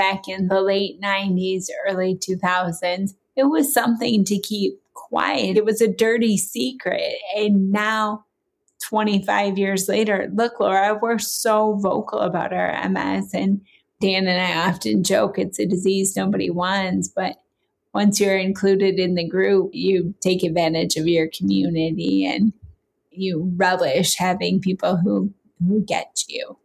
back in the late 90s, early 2000s, it was something to keep quiet. It was a dirty secret. And now, 25 years later, look, Laura, we're so vocal about our MS. And Dan and I often joke it's a disease nobody wants, but once you're included in the group, you take advantage of your community and you relish having people who, who get you.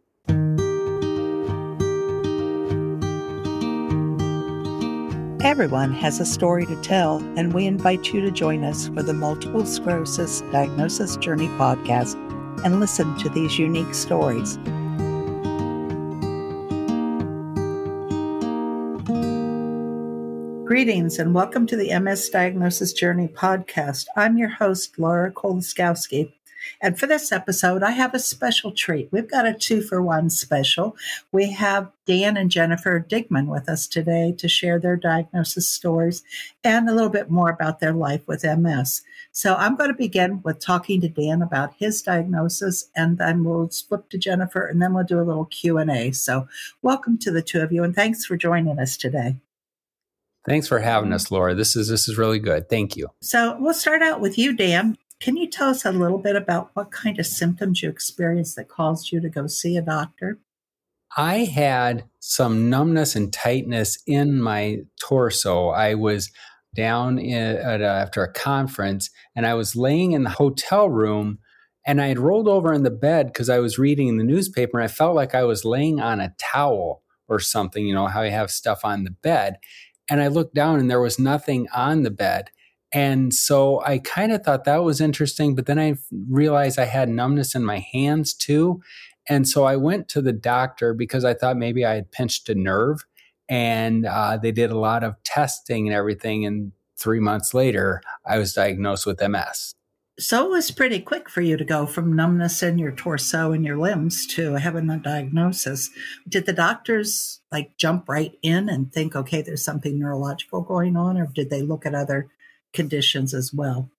Everyone has a story to tell, and we invite you to join us for the Multiple Sclerosis Diagnosis Journey podcast and listen to these unique stories. Greetings and welcome to the MS Diagnosis Journey podcast. I'm your host, Laura Kolaczkowski. And for this episode, I have a special treat. We've got a two for one special. We have Dan and Jennifer Digmann with us today to share their diagnosis stories and a little bit more about their life with MS. So I'm going to begin with talking to Dan about his diagnosis, and then we'll flip to Jennifer, and then we'll do a little Q and A. So welcome to the two of you, and thanks for joining us today. Thanks for having us, Laura. This is this is really good. Thank you. So we'll start out with you, Dan. Can you tell us a little bit about what kind of symptoms you experienced that caused you to go see a doctor? I had some numbness and tightness in my torso. I was down in, a, after a conference and I was laying in the hotel room and I had rolled over in the bed because I was reading the newspaper and I felt like I was laying on a towel or something, you know, how you have stuff on the bed. And I looked down and there was nothing on the bed. And so I kind of thought that was interesting, but then I realized I had numbness in my hands too. And so I went to the doctor because I thought maybe I had pinched a nerve. And uh, they did a lot of testing and everything. And three months later, I was diagnosed with MS. So it was pretty quick for you to go from numbness in your torso and your limbs to having a diagnosis. Did the doctors like jump right in and think, okay, there's something neurological going on, or did they look at other conditions as well?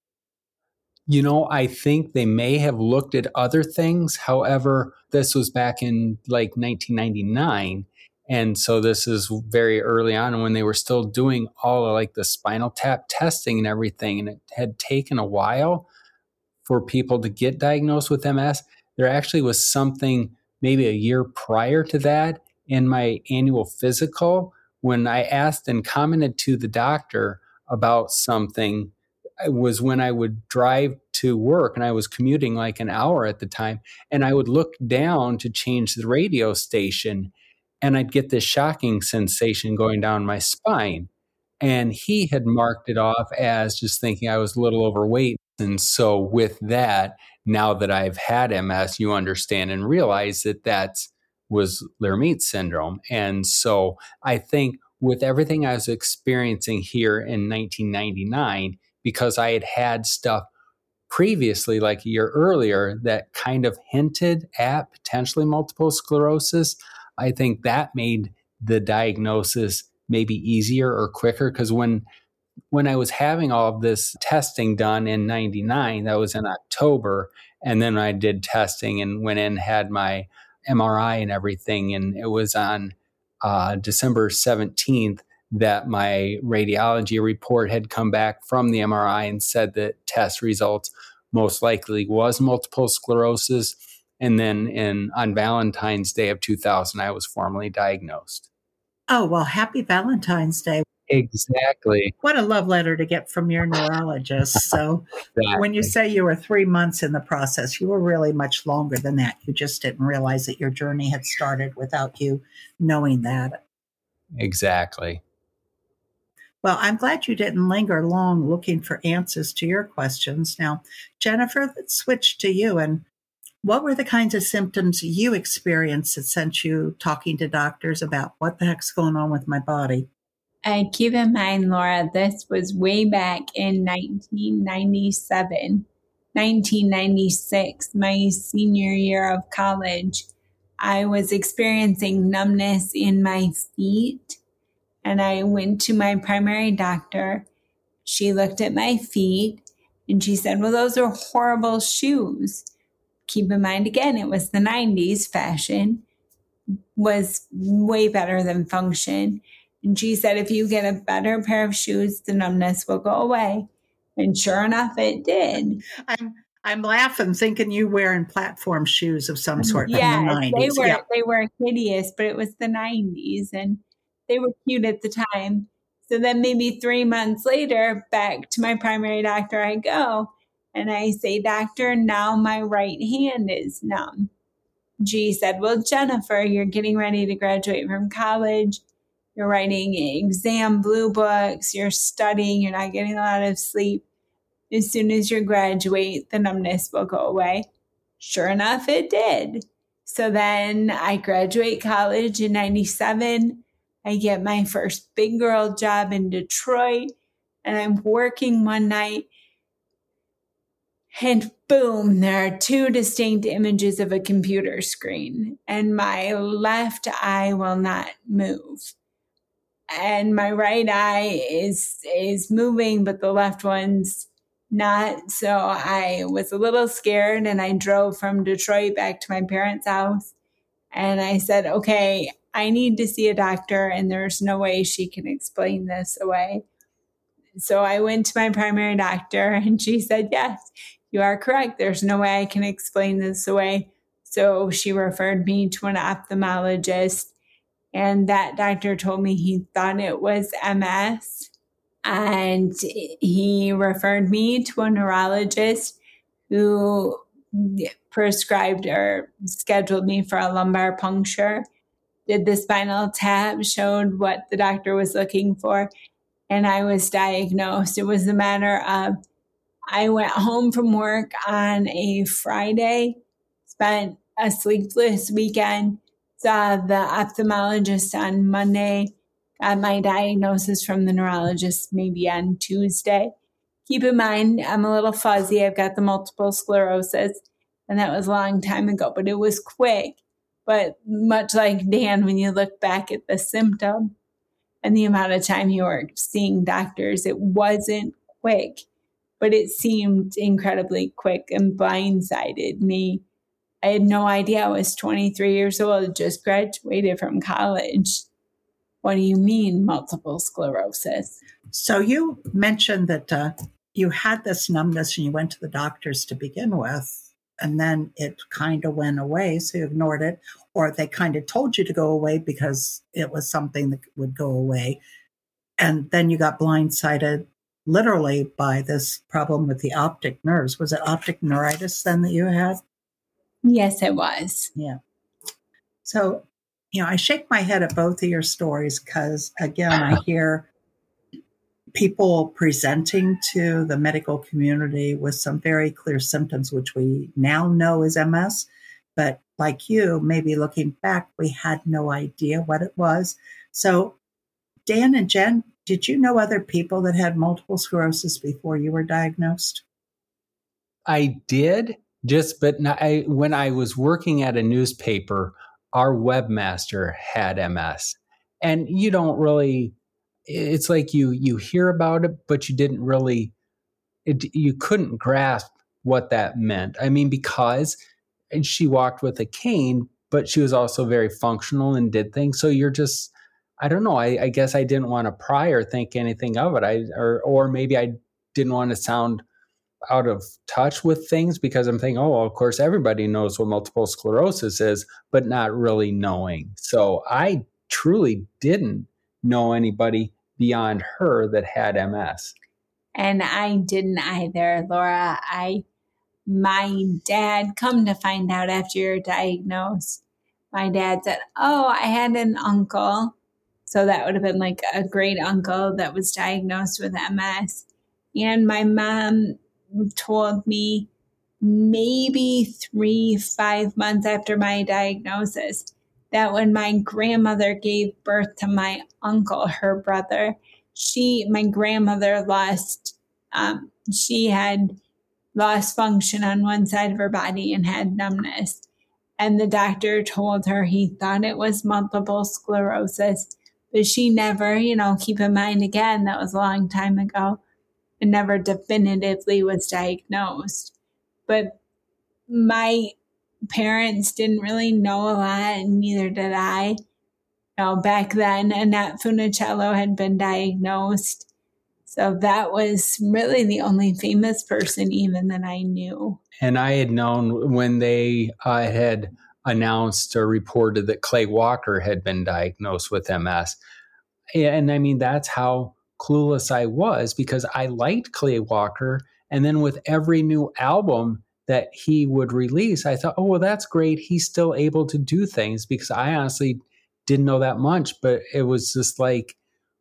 You know, I think they may have looked at other things. However, this was back in like 1999. And so this is very early on when they were still doing all like the spinal tap testing and everything. And it had taken a while for people to get diagnosed with MS. There actually was something maybe a year prior to that in my annual physical when I asked and commented to the doctor about something was when I would drive to work and I was commuting like an hour at the time and I would look down to change the radio station and I'd get this shocking sensation going down my spine. And he had marked it off as just thinking I was a little overweight. And so, with that, now that I've had MS, you understand and realize that that was Lhermitte syndrome. And so, I think with everything I was experiencing here in 1999 because I had had stuff previously, like a year earlier, that kind of hinted at potentially multiple sclerosis. I think that made the diagnosis maybe easier or quicker because when when I was having all of this testing done in 99, that was in October, and then I did testing and went in, had my MRI and everything, and it was on uh, December 17th that my radiology report had come back from the MRI and said that test results most likely was multiple sclerosis. And then in on Valentine's Day of 2000, I was formally diagnosed. Oh, well, happy Valentine's Day. Exactly. What a love letter to get from your neurologist. So, exactly. when you say you were three months in the process, you were really much longer than that. You just didn't realize that your journey had started without you knowing that. Exactly. Well, I'm glad you didn't linger long looking for answers to your questions. Now, Jennifer, let's switch to you. And what were the kinds of symptoms you experienced that sent you talking to doctors about what the heck's going on with my body? And keep in mind, Laura, this was way back in 1997, 1996, my senior year of college. I was experiencing numbness in my feet, and I went to my primary doctor. She looked at my feet and she said, Well, those are horrible shoes. Keep in mind, again, it was the 90s fashion was way better than function. And she said, if you get a better pair of shoes, the numbness will go away. And sure enough, it did. I'm I'm laughing, thinking you wearing platform shoes of some mm-hmm. sort. Yeah, the they were yep. they were hideous, but it was the '90s, and they were cute at the time. So then, maybe three months later, back to my primary doctor, I go, and I say, "Doctor, now my right hand is numb." G said, Well, Jennifer, you're getting ready to graduate from college. You're writing exam blue books. You're studying. You're not getting a lot of sleep. As soon as you graduate, the numbness will go away. Sure enough, it did. So then I graduate college in 97. I get my first big girl job in Detroit. And I'm working one night and boom, there are two distinct images of a computer screen, and my left eye will not move. And my right eye is is moving, but the left one's not. So I was a little scared and I drove from Detroit back to my parents' house. And I said, okay, I need to see a doctor, and there's no way she can explain this away. So I went to my primary doctor, and she said, yes, you are correct. There's no way I can explain this away. So she referred me to an ophthalmologist, and that doctor told me he thought it was MS. And he referred me to a neurologist who prescribed or scheduled me for a lumbar puncture. Did the spinal tap, showed what the doctor was looking for, and I was diagnosed. It was a matter of I went home from work on a Friday, spent a sleepless weekend, saw the ophthalmologist on Monday, got my diagnosis from the neurologist maybe on Tuesday. Keep in mind, I'm a little fuzzy. I've got the multiple sclerosis, and that was a long time ago, but it was quick. But much like Dan, when you look back at the symptom and the amount of time you were seeing doctors, it wasn't quick but it seemed incredibly quick and blindsided me. I had no idea I was 23 years old, just graduated from college. What do you mean, multiple sclerosis? So, you mentioned that uh, you had this numbness and you went to the doctors to begin with, and then it kind of went away. So, you ignored it, or they kind of told you to go away because it was something that would go away. And then you got blindsided literally by this problem with the optic nerves. Was it optic neuritis then that you had? Yes, it mm. was. Yeah. So, you know, I shake my head at both of your stories because, again, I hear people presenting to the medical community with some very clear symptoms, which we now know is MS. But like you, maybe looking back, we had no idea what it was. So, Dan and Jen, did you know other people that had multiple sclerosis before you were diagnosed? I did, just but I, when I was working at a newspaper, our webmaster had MS, and you don't really. It's like you you hear about it, but you didn't really. It, you couldn't grasp what that meant. I mean, because and she walked with a cane, but she was also very functional and did things. So you're just I don't know. I, I guess I didn't want to pry or think anything of it. I or or maybe I didn't want to sound out of touch with things because I'm thinking, oh, well, of course, everybody knows what multiple sclerosis is, but not really knowing. So I truly didn't know anybody beyond her that had MS. And I didn't either, Laura. I, my dad, come to find out after you're diagnosed, my dad said, Oh, I had an uncle so that would have been like a great uncle that was diagnosed with MS. And my mom told me maybe three, five months after my diagnosis that when my grandmother gave birth to my uncle, her brother, she, my grandmother lost, um, she had lost function on one side of her body and had numbness. And the doctor told her he thought it was multiple sclerosis but she never, you know, keep in mind again, that was a long time ago, and never definitively was diagnosed. But my parents didn't really know a lot, and neither did I. You know, back then, Annette Funicello had been diagnosed. So that was really the only famous person, even that I knew. And I had known when they uh, had announced or reported that Clay Walker had been diagnosed with MS. And I mean, that's how clueless I was because I liked Clay Walker. And then with every new album that he would release, I thought, oh, well, that's great. He's still able to do things because I honestly didn't know that much. But it was just like,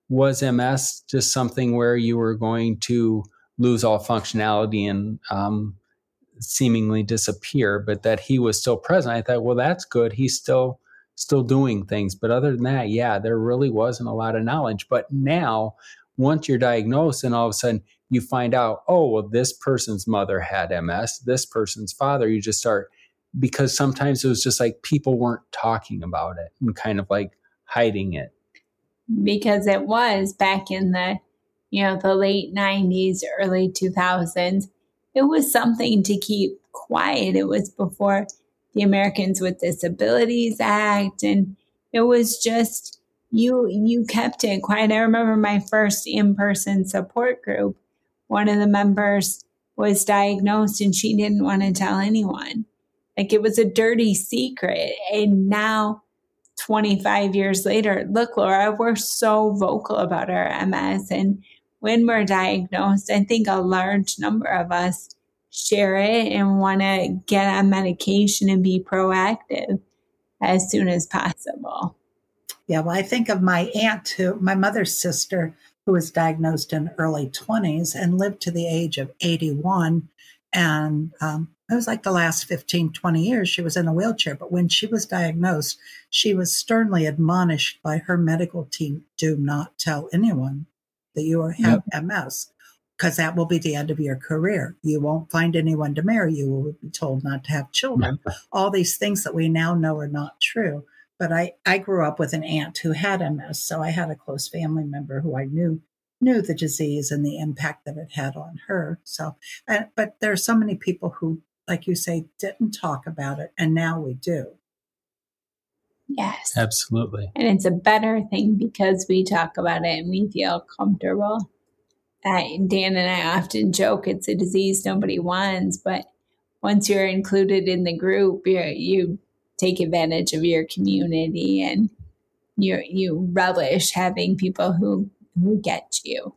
was MS just something where you were going to lose all functionality and um, seemingly disappear, but that he was still present? I thought, well, that's good. He's still still doing things. But other than that, yeah, there really wasn't a lot of knowledge. But now, once you're diagnosed, and all of a sudden you find out, oh, well, this person's mother had MS, this person's father, you just start because sometimes it was just like people weren't talking about it and kind of like hiding it. Because it was back in the, you know, the late 90s, early 2000s. It was something to keep quiet. It was before the Americans with Disabilities Act. And it was just, you, you kept it quiet. I remember my first in-person support group. One of the members was diagnosed and she didn't want to tell anyone. Like it was a dirty secret. And now 25 years later, look, Laura, we're so vocal about our MS. And when we're diagnosed, I think a large number of us share it and want to get on medication and be proactive as soon as possible. Yeah, well, I think of my aunt who, my mother's sister, who was diagnosed in early 20s and lived to the age of 81. And um, it was like the last 15, 20 years she was in a wheelchair. But when she was diagnosed, she was sternly admonished by her medical team do not tell anyone that you have yep. MS because that will be the end of your career. You won't find anyone to marry. You will be told not to have children. All these things that we now know are not true. But I, I grew up with an aunt who had MS, so I had a close family member who I knew knew the disease and the impact that it had on her. So, and, but there are so many people who, like you say, didn't talk about it, and now we do. Yes. Absolutely. And it's a better thing because we talk about it and we feel comfortable. I, Dan and I often joke it's a disease nobody wants, but once you're included in the group, you you take advantage of your community and you you relish having people who who get you.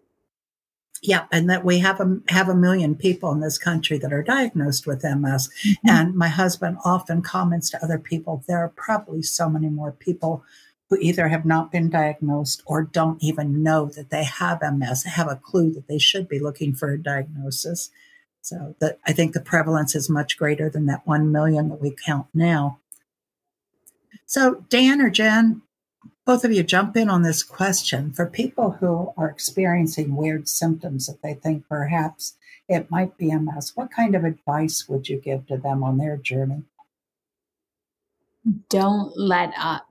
Yeah, and that we have a have a million people in this country that are diagnosed with MS. Mm-hmm. And my husband often comments to other people, there are probably so many more people who either have not been diagnosed or don't even know that they have MS, have a clue that they should be looking for a diagnosis. So that I think the prevalence is much greater than that 1 million that we count now. So Dan or Jen, both of you jump in on this question. For people who are experiencing weird symptoms that they think perhaps it might be MS, what kind of advice would you give to them on their journey? Don't let up.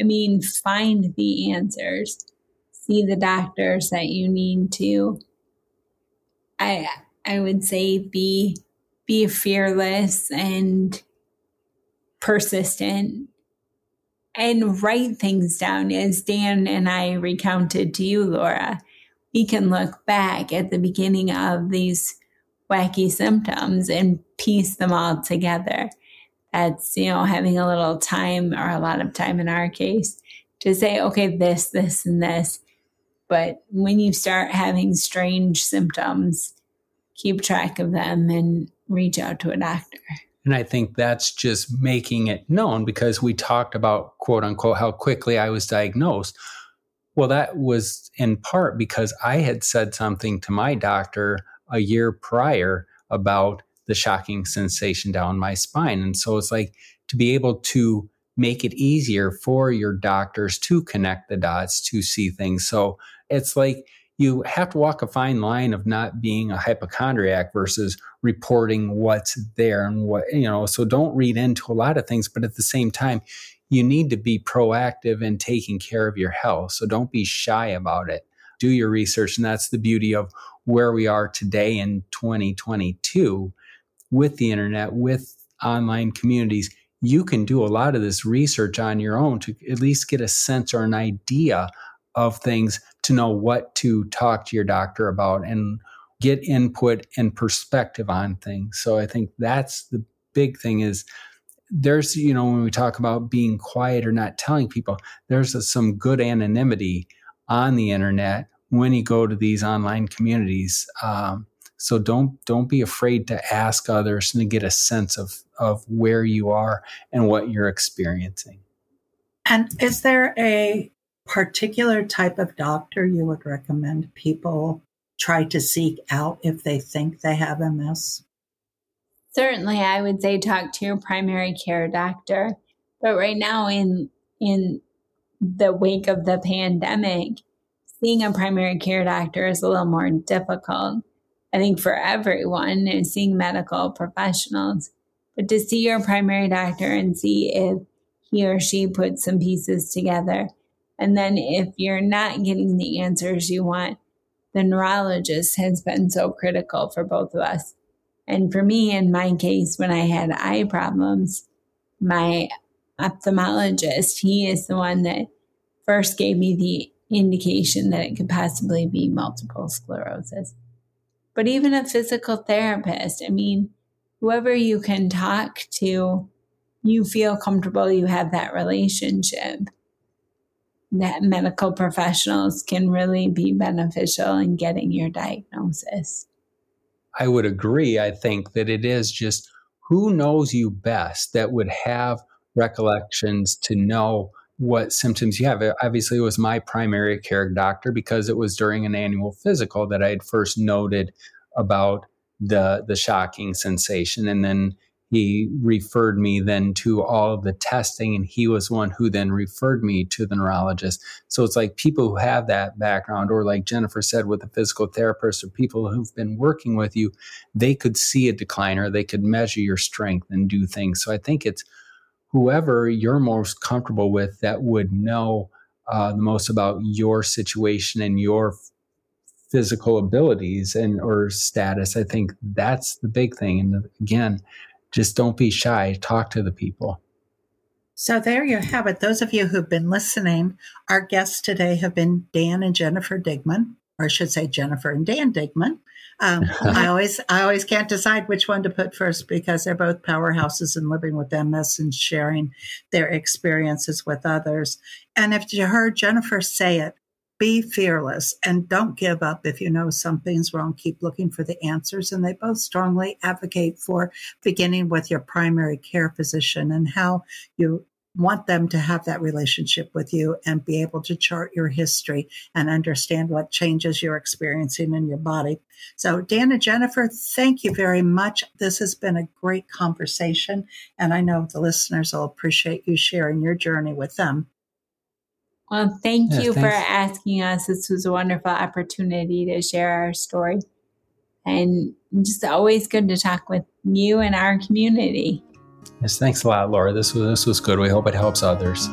I mean, find the answers. See the doctors that you need to. I I would say be be fearless and persistent and write things down as Dan and I recounted to you, Laura. We can look back at the beginning of these wacky symptoms and piece them all together that's, you know, having a little time or a lot of time in our case to say, okay, this, this, and this. But when you start having strange symptoms, keep track of them and reach out to a doctor. And I think that's just making it known because we talked about, quote unquote, how quickly I was diagnosed. Well, that was in part because I had said something to my doctor a year prior about the shocking sensation down my spine. And so it's like to be able to make it easier for your doctors to connect the dots to see things. So it's like you have to walk a fine line of not being a hypochondriac versus reporting what's there and what, you know, so don't read into a lot of things, but at the same time, you need to be proactive in taking care of your health. So don't be shy about it. Do your research. And that's the beauty of where we are today in 2022 with the internet, with online communities, you can do a lot of this research on your own to at least get a sense or an idea of things to know what to talk to your doctor about and get input and perspective on things. So I think that's the big thing is there's you know when we talk about being quiet or not telling people there's a, some good anonymity on the internet when you go to these online communities um, so don't don't be afraid to ask others and to get a sense of of where you are and what you're experiencing and is there a particular type of doctor you would recommend people try to seek out if they think they have ms certainly I would say talk to your primary care doctor. But right now in in the wake of the pandemic, seeing a primary care doctor is a little more difficult. I think for everyone is seeing medical professionals. But to see your primary doctor and see if he or she puts some pieces together. And then if you're not getting the answers you want, the neurologist has been so critical for both of us and for me, in my case, when I had eye problems, my ophthalmologist, he is the one that first gave me the indication that it could possibly be multiple sclerosis. But even a physical therapist, I mean, whoever you can talk to, you feel comfortable, you have that relationship. That medical professionals can really be beneficial in getting your diagnosis. I would agree. I think that it is just who knows you best that would have recollections to know what symptoms you have. Uh, obviously, it was my primary care doctor because it was during an annual physical that I had first noted about the the shocking sensation, and then he referred me then to all the testing and he was one who then referred me to the neurologist. So it's like people who have that background or like jennifer said with a physical therapist or people who've been working with you they could see a decline or they could measure your strength and do things. So i think it's whoever you're most comfortable with that would know uh, the most about your situation and your physical abilities and or status i think that's the big thing. And again just don't be shy. Talk to the people. So there you have it. Those of you who've been listening, our guests today have been Dan and Jennifer Digmann, or I should say Jennifer and Dan Digmann. Um, I always, I always can't decide which one to put first because they're both powerhouses in living with MS and sharing their experiences with others. And if you heard Jennifer say it, be fearless and don't give up if you know something's wrong. Keep looking for the answers. And they both strongly advocate for beginning with your primary care physician and how you want them to have that relationship with you and be able to chart your history and understand what changes you're experiencing in your body. So, Dan and Jennifer, thank you very much. This has been a great conversation, and I know the listeners will appreciate you sharing your journey with them. Well, thank yeah, you thanks. for asking us. This was a wonderful opportunity to share our story. And just always good to talk with you and our community. Yes, thanks a lot, Laura. This was this was good. We hope it helps others.